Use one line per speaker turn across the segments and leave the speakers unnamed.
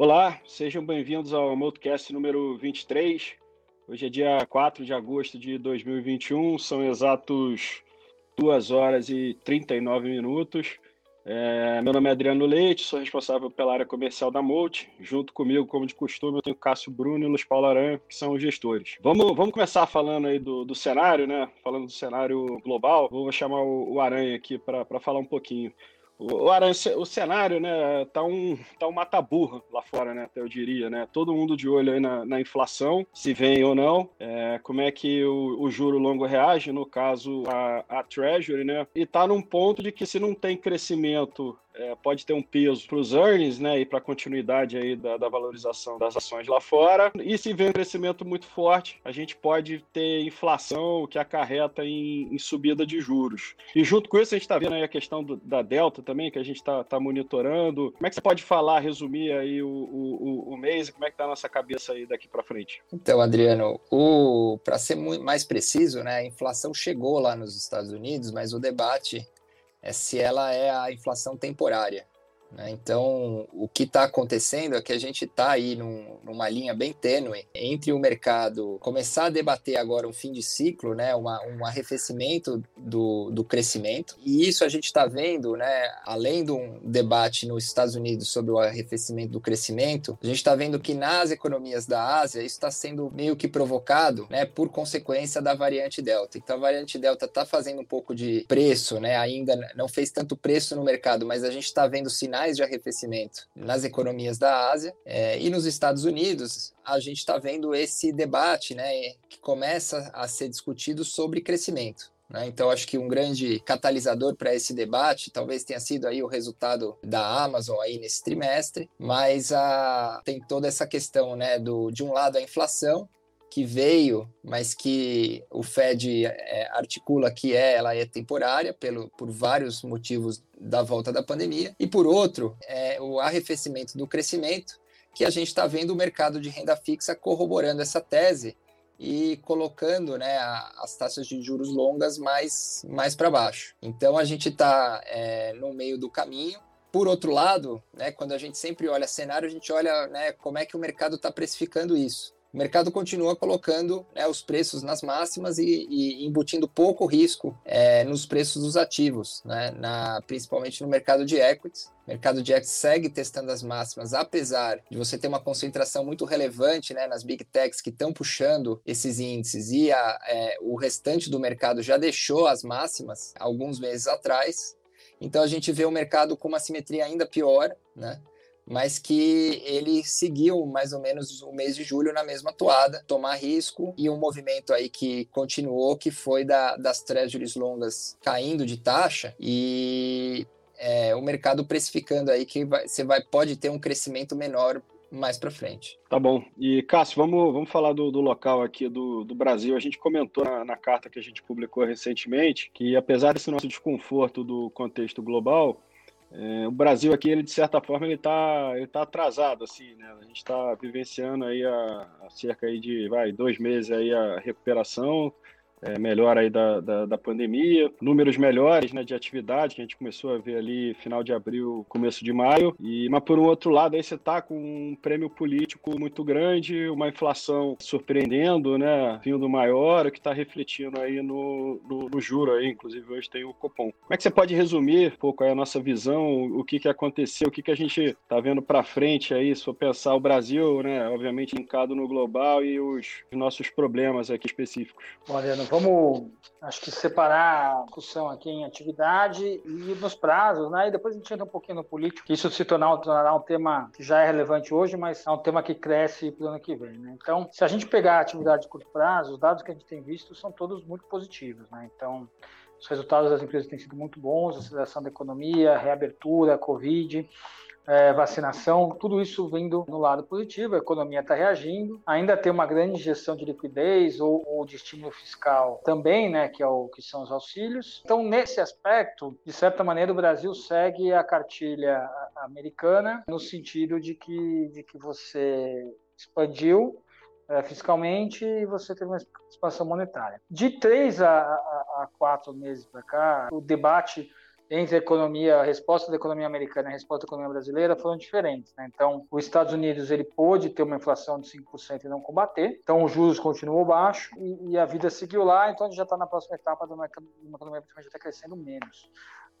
Olá, sejam bem-vindos ao Multicast número 23. Hoje é dia 4 de agosto de 2021, são exatos 2 horas e 39 minutos. É, meu nome é Adriano Leite, sou responsável pela área comercial da Molt. Junto comigo, como de costume, eu tenho Cássio Bruno e Luiz Paulo Aranha, que são os gestores. Vamos, vamos começar falando aí do, do cenário, né? Falando do cenário global. Vou chamar o, o Aranha aqui para falar um pouquinho. O, Aranha, o cenário, né, tá um, tá um mata-burra lá fora, né, eu diria, né, todo mundo de olho aí na, na inflação, se vem ou não, é, como é que o, o, juro longo reage, no caso a, a Treasury, né, e tá num ponto de que se não tem crescimento é, pode ter um peso para os earnings, né, e para a continuidade aí da, da, valorização das ações lá fora. E se vem um crescimento muito forte, a gente pode ter inflação que acarreta em, em subida de juros. E junto com isso a gente está vendo aí a questão do, da delta também, que a gente está tá monitorando. Como é que você pode falar, resumir aí o, o, o mês e como é que está a nossa cabeça aí daqui para frente?
Então, Adriano, para ser mais preciso, né, a inflação chegou lá nos Estados Unidos, mas o debate é se ela é a inflação temporária. Né? Então, o que está acontecendo é que a gente está aí num, numa linha bem tênue entre o mercado começar a debater agora um fim de ciclo, né? Uma, um arrefecimento do, do crescimento, e isso a gente está vendo, né? além de um debate nos Estados Unidos sobre o arrefecimento do crescimento, a gente está vendo que nas economias da Ásia isso está sendo meio que provocado né? por consequência da variante Delta. Então, a variante Delta está fazendo um pouco de preço, né? ainda não fez tanto preço no mercado, mas a gente está vendo sinais sinais de arrefecimento nas economias da Ásia é, e nos Estados Unidos a gente está vendo esse debate, né, que começa a ser discutido sobre crescimento. Né? Então, acho que um grande catalisador para esse debate talvez tenha sido aí o resultado da Amazon aí nesse trimestre, mas a, tem toda essa questão né, do, de um lado a inflação que veio, mas que o Fed é, articula que é, ela é temporária pelo, por vários motivos da volta da pandemia, e por outro, é o arrefecimento do crescimento, que a gente está vendo o mercado de renda fixa corroborando essa tese e colocando né, as taxas de juros longas mais, mais para baixo. Então a gente está é, no meio do caminho. Por outro lado, né, quando a gente sempre olha cenário, a gente olha né, como é que o mercado está precificando isso o mercado continua colocando né, os preços nas máximas e, e embutindo pouco risco é, nos preços dos ativos, né, na, principalmente no mercado de equities. O mercado de equities segue testando as máximas, apesar de você ter uma concentração muito relevante né, nas big techs que estão puxando esses índices e a, é, o restante do mercado já deixou as máximas alguns meses atrás. Então a gente vê o mercado com uma simetria ainda pior, né? Mas que ele seguiu mais ou menos o mês de julho na mesma toada, tomar risco e um movimento aí que continuou, que foi da, das treasuries longas caindo de taxa e é, o mercado precificando aí que vai, você vai, pode ter um crescimento menor mais para frente.
Tá bom. E Cássio, vamos, vamos falar do, do local aqui do, do Brasil. A gente comentou na, na, carta que a gente publicou recentemente que, apesar desse nosso desconforto do contexto global, é, o Brasil aqui, ele de certa forma, ele está ele tá atrasado, assim, né? A gente está vivenciando aí a, cerca aí de, vai, dois meses aí a recuperação, é, melhor aí da, da, da, pandemia, números melhores né, de atividade, que a gente começou a ver ali final de abril, começo de maio, e mas por um outro lado aí você está com um prêmio político muito grande, uma inflação surpreendendo, né, vindo maior, o que está refletindo aí no, no, no, juro aí, inclusive hoje tem o Copom. Como é que você pode resumir um pouco a nossa visão, o que que aconteceu, o que que a gente está vendo para frente aí, se for pensar o Brasil, né, obviamente linkado no global e os nossos problemas aqui específicos?
Olha, vamos, acho que separar a discussão aqui em atividade e nos prazos, né? E depois a gente entra um pouquinho no político, que isso se tornar, tornará um tema que já é relevante hoje, mas é um tema que cresce para o ano que vem, né? Então, se a gente pegar a atividade de curto prazo, os dados que a gente tem visto são todos muito positivos, né? Então, os resultados das empresas têm sido muito bons, aceleração da economia, reabertura, Covid, é, vacinação, tudo isso vindo no lado positivo, a economia está reagindo, ainda tem uma grande injeção de liquidez ou, ou, de estímulo fiscal também, né, que é o que são os auxílios. Então, nesse aspecto, de certa maneira, o Brasil segue a cartilha americana no sentido de que, de que você expandiu é, fiscalmente e você teve uma expansão monetária. De três a, a, a quatro meses para cá, o debate entre a economia, a resposta da economia americana e a resposta da economia brasileira foram diferentes. Né? Então, os Estados Unidos ele pôde ter uma inflação de 5% e não combater, então os juros continuou baixo e, e a vida seguiu lá, então a gente já está na próxima etapa de uma economia que já está crescendo menos.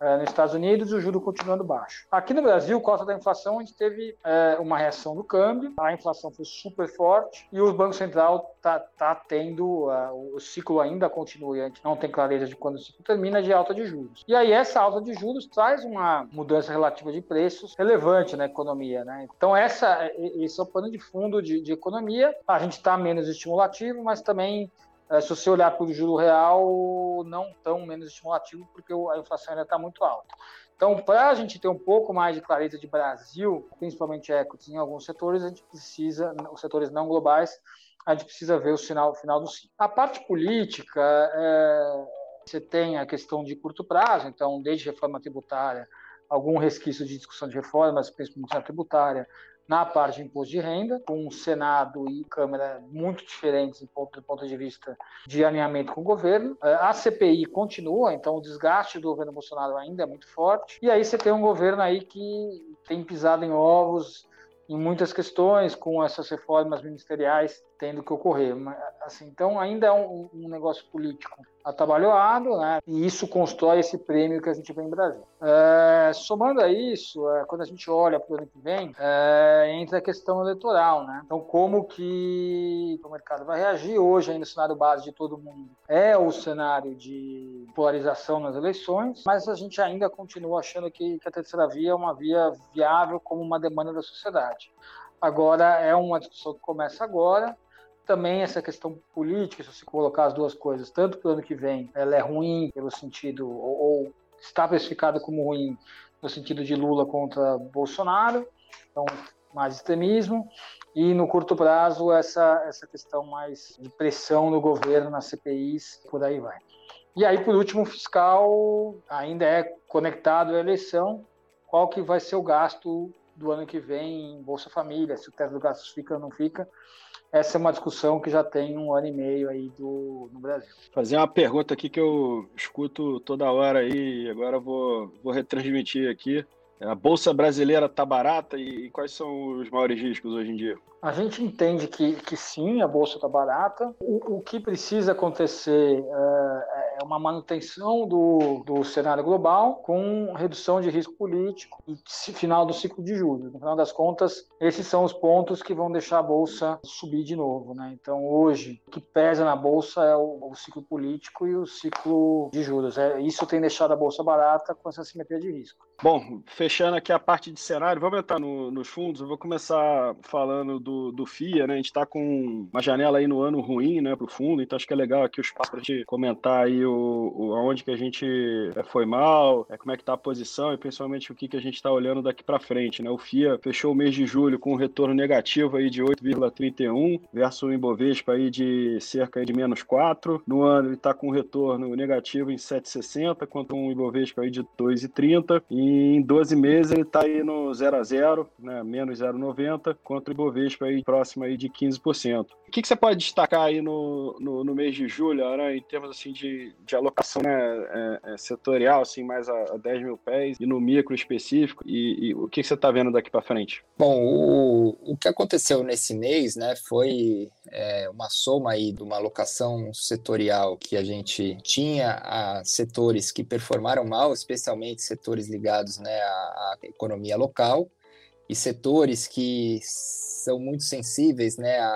É, nos Estados Unidos, o juro continuando baixo. Aqui no Brasil, cota da inflação, a gente teve é, uma reação do câmbio, a inflação foi super forte e o Banco Central está tá tendo, uh, o ciclo ainda continua, a gente não tem clareza de quando o ciclo termina, de alta de juros. E aí essa alta de juros traz uma mudança relativa de preços relevante na economia. Né? Então essa, esse é o pano de fundo de, de economia. A gente está menos estimulativo, mas também é, se você olhar para o juro real, não tão menos estimulativo, porque a inflação ainda está muito alta. Então, para a gente ter um pouco mais de clareza de Brasil, principalmente equities em alguns setores, a gente precisa, os setores não globais, a gente precisa ver o sinal, final do ciclo. A parte política, é, você tem a questão de curto prazo, então, desde reforma tributária, algum resquício de discussão de reformas, principalmente na tributária, na parte de imposto de renda, com o Senado e Câmara muito diferentes do ponto, de vista de alinhamento com o governo. É, a CPI continua, então o desgaste do governo Bolsonaro ainda é muito forte. E aí você tem um governo aí que tem pisado em ovos em muitas questões, com essas reformas ministeriais tendo que ocorrer. Assim, então, ainda é um, um negócio político atabalhoado, né? E isso constrói esse prêmio que a gente vê em Brasil. É, somando a isso, é, quando a gente olha para o ano que vem, é, entra a questão eleitoral, né? Então, como que o mercado vai reagir hoje, ainda o cenário base de todo mundo é o cenário de polarização nas eleições, mas a gente ainda continua achando que, que a terceira via é uma via viável como uma demanda da sociedade. Agora, é uma discussão que começa agora, também essa questão política, se você colocar as duas coisas, tanto para o ano que vem, ela é ruim pelo sentido, ou, ou está precificada como ruim no sentido de Lula contra Bolsonaro, então mais extremismo, e no curto prazo essa, essa questão mais de pressão no governo, nas CPIs, por aí vai. E aí, por último, o fiscal ainda é conectado à eleição, qual que vai ser o gasto do ano que vem em Bolsa Família, se o teto do gastos fica ou não fica, essa é uma discussão que já tem um ano e meio aí do, no Brasil.
Fazer uma pergunta aqui que eu escuto toda hora aí, agora vou, vou retransmitir aqui. A Bolsa Brasileira está barata e quais são os maiores riscos hoje em dia?
A gente entende que, que sim, a bolsa está barata. O, o, que precisa acontecer é, é, uma manutenção do, do cenário global com redução de risco político e final do ciclo de juros. No final das contas, esses são os pontos que vão deixar a bolsa subir de novo. Né? Então, hoje, o que pesa na bolsa é o, o ciclo político e o ciclo de juros. É, isso tem deixado a bolsa barata com essa simetria de risco.
Bom, fechando aqui a parte de cenário, vamos entrar no, nos fundos. Eu vou começar falando do, do FIA, né? A gente está com uma janela aí no ano ruim, né, para o fundo, então acho que é legal aqui o espaço para a gente comentar aí o, o, aonde que a gente é, foi mal, é, como é que está a posição e principalmente o que, que a gente está olhando daqui para frente, né? O FIA fechou o mês de julho com um retorno negativo aí de 8,31 versus o Ibovespa aí de cerca de menos 4. No ano ele está com um retorno negativo em 7,60 contra um Ibovespa aí de 2,30 e em 12 meses ele está aí no 0 a 0, né, menos 0,90, contra o Ibovespa aí próximo aí de 15%. O que, que você pode destacar aí no, no, no mês de julho, né, em termos assim de, de alocação né, é, é, setorial, assim, mais a, a 10 mil pés e no micro específico, e, e o que, que você está vendo daqui para frente?
Bom, o, o que aconteceu nesse mês, né, foi é, uma soma aí de uma alocação setorial que a gente tinha a setores que performaram mal, especialmente setores ligados né, à, à economia local, e setores que são muito sensíveis né, à,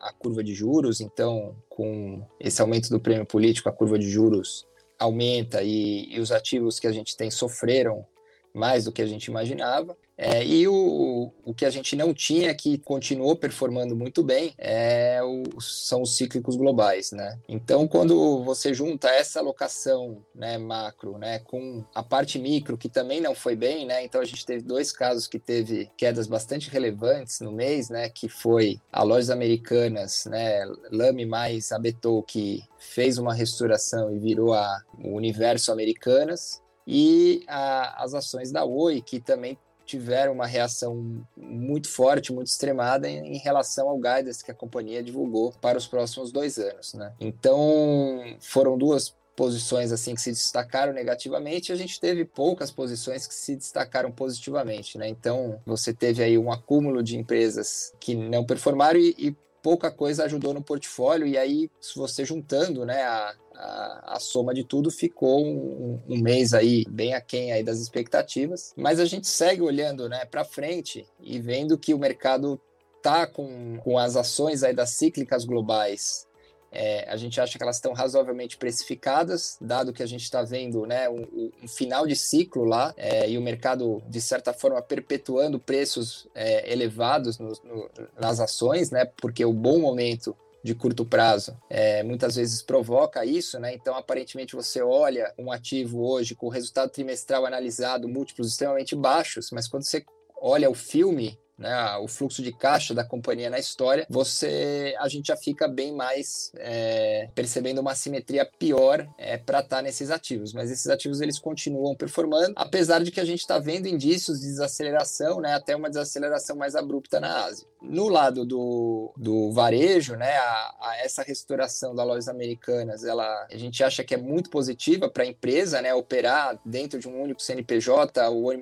à, curva de juros, então, com esse aumento do prêmio político, a curva de juros aumenta e, e os ativos que a gente tem sofreram mais do que a gente imaginava. É, e o, o que a gente não tinha, que continuou performando muito bem, é o, são os cíclicos globais, né? Então, quando você junta essa alocação né, macro né, com a parte micro, que também não foi bem, né? Então, a gente teve dois casos que teve quedas bastante relevantes no mês, né? Que foi a Lojas Americanas, né? Lame mais Abetou, que fez uma restauração e virou a, o Universo Americanas, e a, as ações da Oi, que também tiveram uma reação muito forte, muito extremada em, em, relação ao guidance que a companhia divulgou para os próximos dois anos. Né? Então, foram duas posições assim que se destacaram negativamente, a gente teve poucas posições que se destacaram positivamente, né? Então, você teve aí um acúmulo de empresas que não performaram e, e pouca coisa ajudou no portfólio, e aí, se você juntando, né, a, a, a, soma de tudo ficou um, um, mês aí bem aquém aí das expectativas, mas a gente segue olhando né, para frente e vendo que o mercado tá com, com as ações aí das cíclicas globais é, a gente acha que elas estão razoavelmente precificadas, dado que a gente está vendo né, um, um, final de ciclo lá é, e o mercado, de certa forma, perpetuando preços é, elevados no, no, nas ações, né, porque o bom momento de curto prazo é, muitas vezes provoca isso, né? Então, aparentemente, você olha um ativo hoje com o resultado trimestral analisado, múltiplos extremamente baixos, mas quando você olha o filme né, o fluxo de caixa da companhia na história, você a gente já fica bem mais é, percebendo uma simetria pior é, para estar tá nesses ativos. Mas esses ativos eles continuam performando, apesar de que a gente está vendo indícios de desaceleração, né, até uma desaceleração mais abrupta na Ásia. No lado do, do varejo, né, a, a essa restauração das lojas americanas, ela, a gente acha que é muito positiva para a empresa, né, operar dentro de um único CNPJ,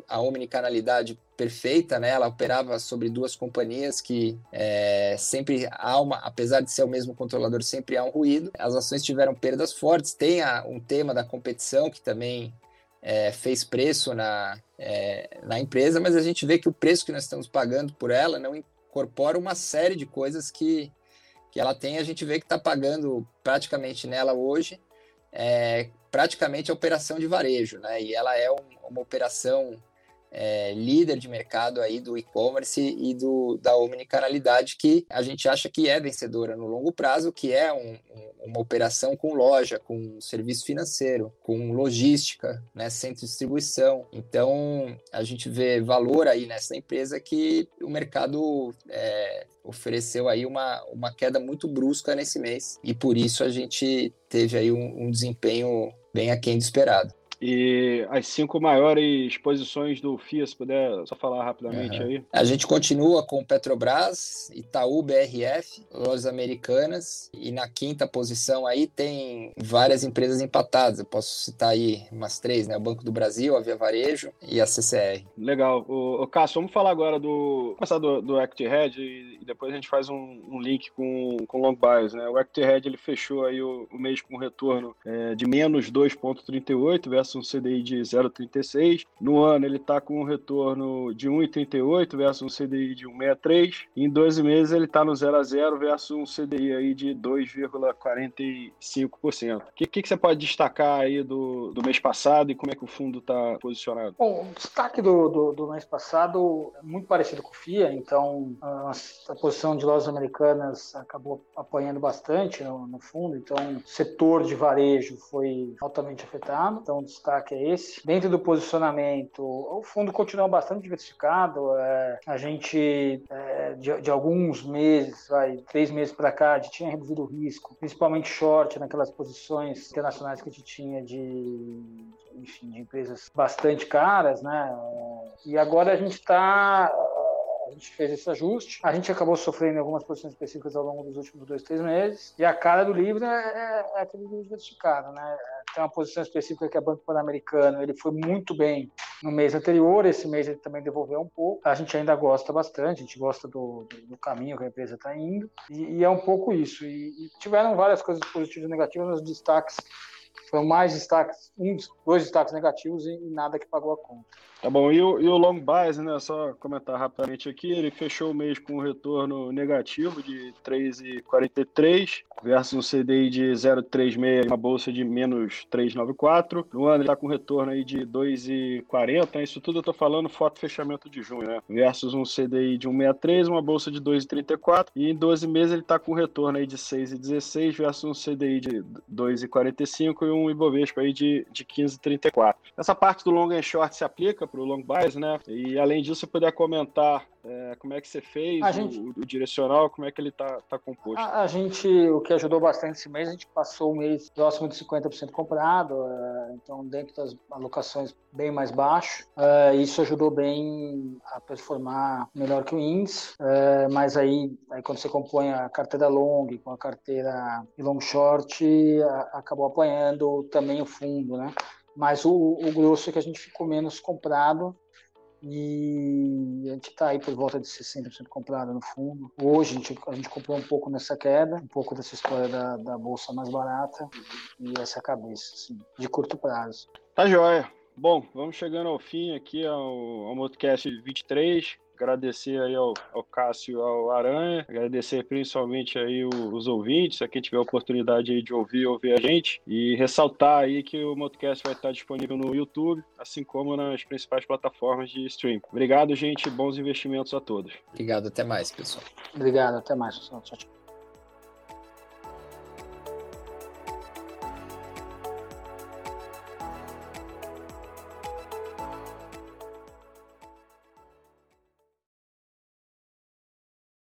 a omnicanalidade perfeita, né? Ela operava sobre duas companhias que é, sempre há uma, apesar de ser o mesmo controlador, sempre há um ruído. As ações tiveram perdas fortes. Tem a, um tema da competição que também é, fez preço na, é, na empresa, mas a gente vê que o preço que nós estamos pagando por ela não incorpora uma série de coisas que, que ela tem. A gente vê que está pagando praticamente nela hoje. É, praticamente a operação de varejo, né? E ela é um, uma operação é, líder de mercado aí do e-commerce e do, da omnicanalidade que a gente acha que é vencedora no longo prazo, que é um, um, uma operação com loja, com serviço financeiro, com logística, né, centro de distribuição. Então, a gente vê valor aí nessa empresa que o mercado é, ofereceu aí uma, uma queda muito brusca nesse mês e por isso a gente teve aí um, um desempenho bem aquém do esperado.
E as cinco maiores posições do FIA, se puder só falar rapidamente uhum. aí.
A gente continua com Petrobras, Itaú, BRF, Lojas Americanas, e na quinta posição aí tem várias empresas empatadas. Eu posso citar aí umas três, né? O Banco do Brasil, a Via Varejo e a CCR.
Legal. O, o Cássio, vamos falar agora do. começar do, do Red e, e depois a gente faz um, um, link com, com Long Bias, né? O Red ele fechou aí o, o mês com retorno é, de menos 2,38 versus um CDI de 0,36. No ano, ele está com um retorno de 1,38 versus um CDI de 1,63. Em 12 meses, ele está no 0 a 0 versus um CDI aí de 2,45%. O que, que, que, você pode destacar aí do, do mês passado e como é que o fundo está posicionado?
Bom, o destaque do, do, do, mês passado é muito parecido com o FIA, então a, a posição de lojas americanas acabou apanhando bastante no, no fundo, então o setor de varejo foi altamente afetado, então destaque é esse. Dentro do posicionamento, o fundo continua bastante diversificado. É, a gente, é, de, de, alguns meses, vai, três meses para cá, a gente tinha reduzido o risco, principalmente short naquelas posições internacionais que a gente tinha de, enfim, de empresas bastante caras, né? E agora a gente está gente fez esse ajuste. A gente acabou sofrendo algumas posições específicas ao longo dos últimos dois, três meses. E a cara do livro é, é, é aquele livro diversificado, né? Tem uma posição específica que é Banco Pan-Americano. Ele foi muito bem no mês anterior. Esse mês ele também devolveu um pouco. A gente ainda gosta bastante. A gente gosta do, do, do caminho que a empresa está indo. E, e, é um pouco isso. E, e tiveram várias coisas positivas e negativas nos destaques foram mais destaques, um, dois destaques negativos e nada que pagou a conta.
Tá bom, e o, e o long bias, né? Só comentar rapidamente aqui, ele fechou o mês com um retorno negativo de 3,43 versus um CDI de 0,36, uma bolsa de menos 3,94. No ano ele está com retorno aí de 2,40, isso tudo eu tô falando foto fechamento de junho, né? Versus um CDI de 1,63, uma bolsa de 2,34 e em 12 meses ele está com retorno aí de 6,16 versus um CDI de 2,45 e um Ibovespa aí de, de 15,34. Essa parte do long and short se aplica para o long bias, né? E além disso, se puder comentar é? Como é que você fez o, gente... o, direcional, como é que ele está tá composto?
A, a, gente, o que ajudou bastante esse mês, a gente passou o mês próximo de 50% comprado, uh, então dentro das alocações bem mais baixo. Uh, isso ajudou bem a performar melhor que o índice, uh, mas aí quando você compõe a carteira long com a carteira long short, acabou apanhando também o fundo, né? Mas o, o grosso é que a gente ficou menos comprado e a gente está aí por volta de 60% comprado no fundo. Hoje a gente, a gente comprou um pouco nessa queda, um pouco dessa história da, da bolsa mais barata e essa cabeça, assim, de curto prazo.
Tá joia. Bom, vamos chegando ao fim aqui ao, ao Motocast 23 agradecer aí ao, ao Cássio ao Aranha, agradecer principalmente aí os ouvintes, a quem tiver a oportunidade aí de ouvir, ouvir a gente, e ressaltar aí que o Motocast vai estar disponível no YouTube, assim como nas principais plataformas de stream. Obrigado, gente, bons investimentos a todos.
Obrigado, até mais, pessoal.
Obrigado, até mais, pessoal. Tchau, tchau.